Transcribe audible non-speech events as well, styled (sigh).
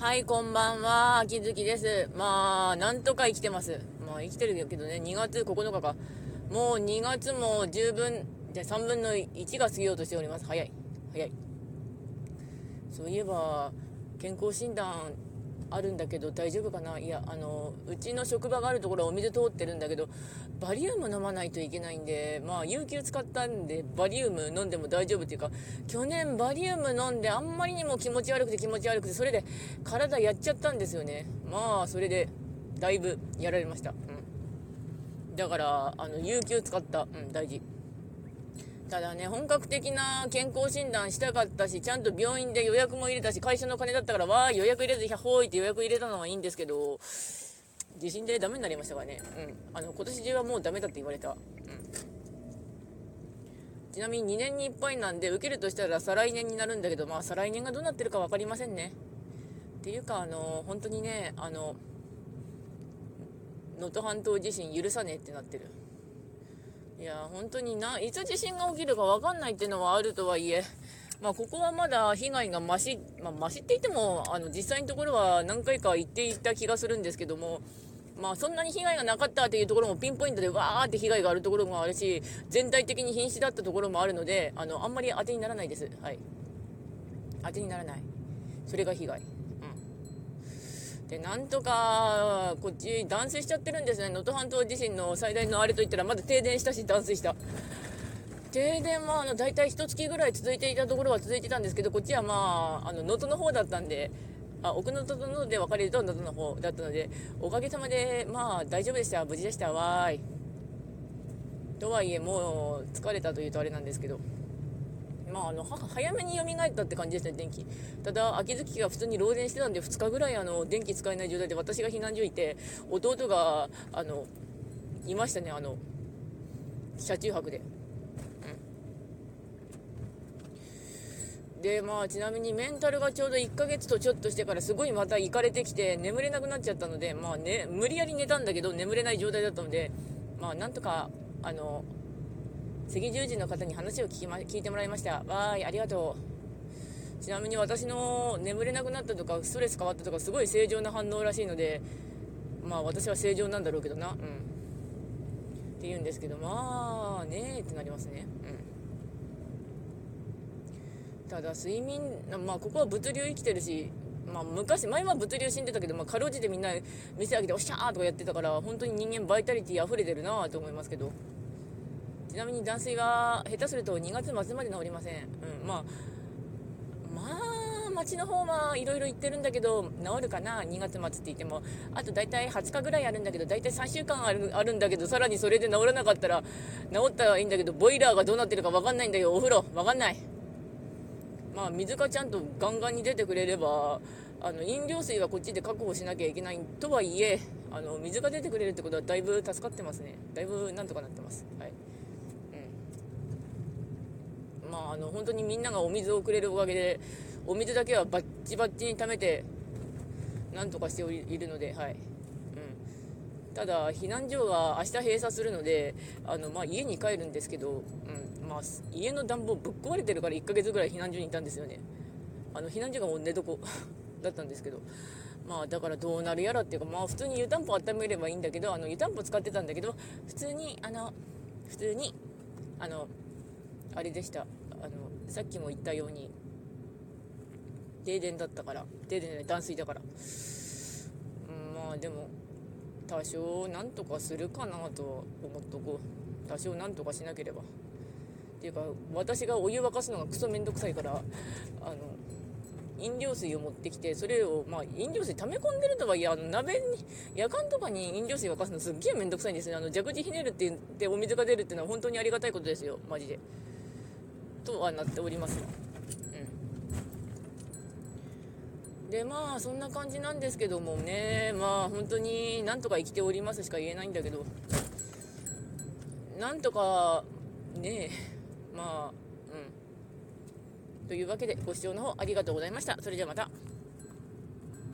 はい、こんばんは。秋月です。まあ、なんとか生きてます。まあ、生きてるけどね、2月9日か。もう2月も十分、じゃ3分の1が過ぎようとしております。早い。早い。そういえば、健康診断あるんだけど大丈夫かな？いやあのうちの職場があるところはお水通ってるんだけどバリウム飲まないといけないんでまあ有給使ったんでバリウム飲んでも大丈夫っていうか去年バリウム飲んであんまりにも気持ち悪くて気持ち悪くてそれで体やっちゃったんですよね。まあそれでだいぶやられました、うん、だからあの有給使った。うん大事。ただね、本格的な健康診断したかったし、ちゃんと病院で予約も入れたし、会社の金だったから、わー、予約入れず、ひゃほーいって予約入れたのはいいんですけど、地震でダメになりましたからね。うん。あの、今年中はもうダメだって言われた。うん。ちなみに2年に1回なんで、受けるとしたら再来年になるんだけど、まあ、再来年がどうなってるか分かりませんね。っていうか、あの、本当にね、あの、能登半島地震許さねえってなってる。いや、本当にな、いつ地震が起きるか分かんないっていうのはあるとはいえ、まあ、ここはまだ被害が増し、まあ、増しって言っても、あの、実際のところは何回か行っていた気がするんですけども、まあ、そんなに被害がなかったっていうところもピンポイントでわーって被害があるところもあるし、全体的に瀕死だったところもあるので、あの、あんまり当てにならないです。はい。当てにならない。それが被害。で、なんとか、こっち断水しちゃってるんですね。能登半島地震の最大のあれといったら、まだ停電したし、断水した。停電は、あの、大体1月ぐらい続いていたところは続いてたんですけど、こっちはまあ、能登の方だったんで、あ、奥能登ので分かれると能登の方だったので、おかげさまで、まあ、大丈夫でした。無事でした。わーい。とはいえ、もう、疲れたというとあれなんですけど。まあ、あの早めに蘇ったって感じですね、電気。ただ、秋月が普通に漏電してたんで、2日ぐらいあの電気使えない状態で、私が避難所いて、弟があのいましたね、あの車中泊で。で、まあ、ちなみにメンタルがちょうど1ヶ月とちょっとしてからすごいまた行かれてきて眠れなくなっちゃったので、まあね、無理やり寝たんだけど眠れない状態だったので、まあ、なんとか、あの、赤十字の方に話を聞き、ま、聞いてもらいました。わーい、ありがとう。ちなみに私の眠れなくなったとか、ストレス変わったとか、すごい正常な反応らしいので、まあ私は正常なんだろうけどな。うん。って言うんですけど、まあねーってなりますね。うん。ただ睡眠、まあここは物流生きてるし、まあ、昔、前は物流死んでたけど、まあ、かろうじてみんな店開けておっしゃーとかやってたから、本当に人間バイタリティ溢れてるなと思いますけど。ちなみに断水が下手すると2月末まで治りません、うん、まあまあ町の方はいろいろ言ってるんだけど治るかな2月末って言っても。あと大体20日ぐらいあるんだけど大体3週間あるあるんだけどさらにそれで治らなかったら治ったらいいんだけどボイラーがどうなってるか分かんないんだよお風呂分かんない。まあ水がちゃんとガンガンに出てくれればあの飲料水はこっちで確保しなきゃいけないとはいえあの水が出てくれるってことはだいぶ助かってますね。だいぶなんとかなってます。はい。まあ、あの本当にみんながお水をくれるおかげでお水だけはバッチバッチに貯めてなんとかしているので、はい。うん、ただ避難所は明日閉鎖するのであの、まあ、家に帰るんですけど、うん。まあ、家の暖房ぶっ壊れてるから1ヶ月ぐらい避難所にいたんですよね。あの避難所がもう寝床 (laughs) だったんですけど。まあだからどうなるやらっていうかまあ普通に湯たんぽ温めればいいんだけどあの湯たんぽ使ってたんだけど普通にあの普通にあのあれでした。あのさっきも言ったように停電だったから停電で断水だから、うん、まあでも多少なんとかするかなと思っとこう。多少なんとかしなければ。っていうか私がお湯沸かすのがクソめんどくさいからあの飲料水を持ってきてそれをまあ飲料水溜め込んでるとはいえあの鍋に夜間とかに飲料水沸かすのすっげえめんどくさいんですね。あの蛇口ひねるって言ってお水が出るっていうのは本当にありがたいことですよ。マジで。とはなっております。うん。でまあそんな感じなんですけどもね。まあ本当になんとか生きておりますしか言えないんだけど。なんとかねまあうん。というわけでご視聴の方ありがとうございました。それではまた。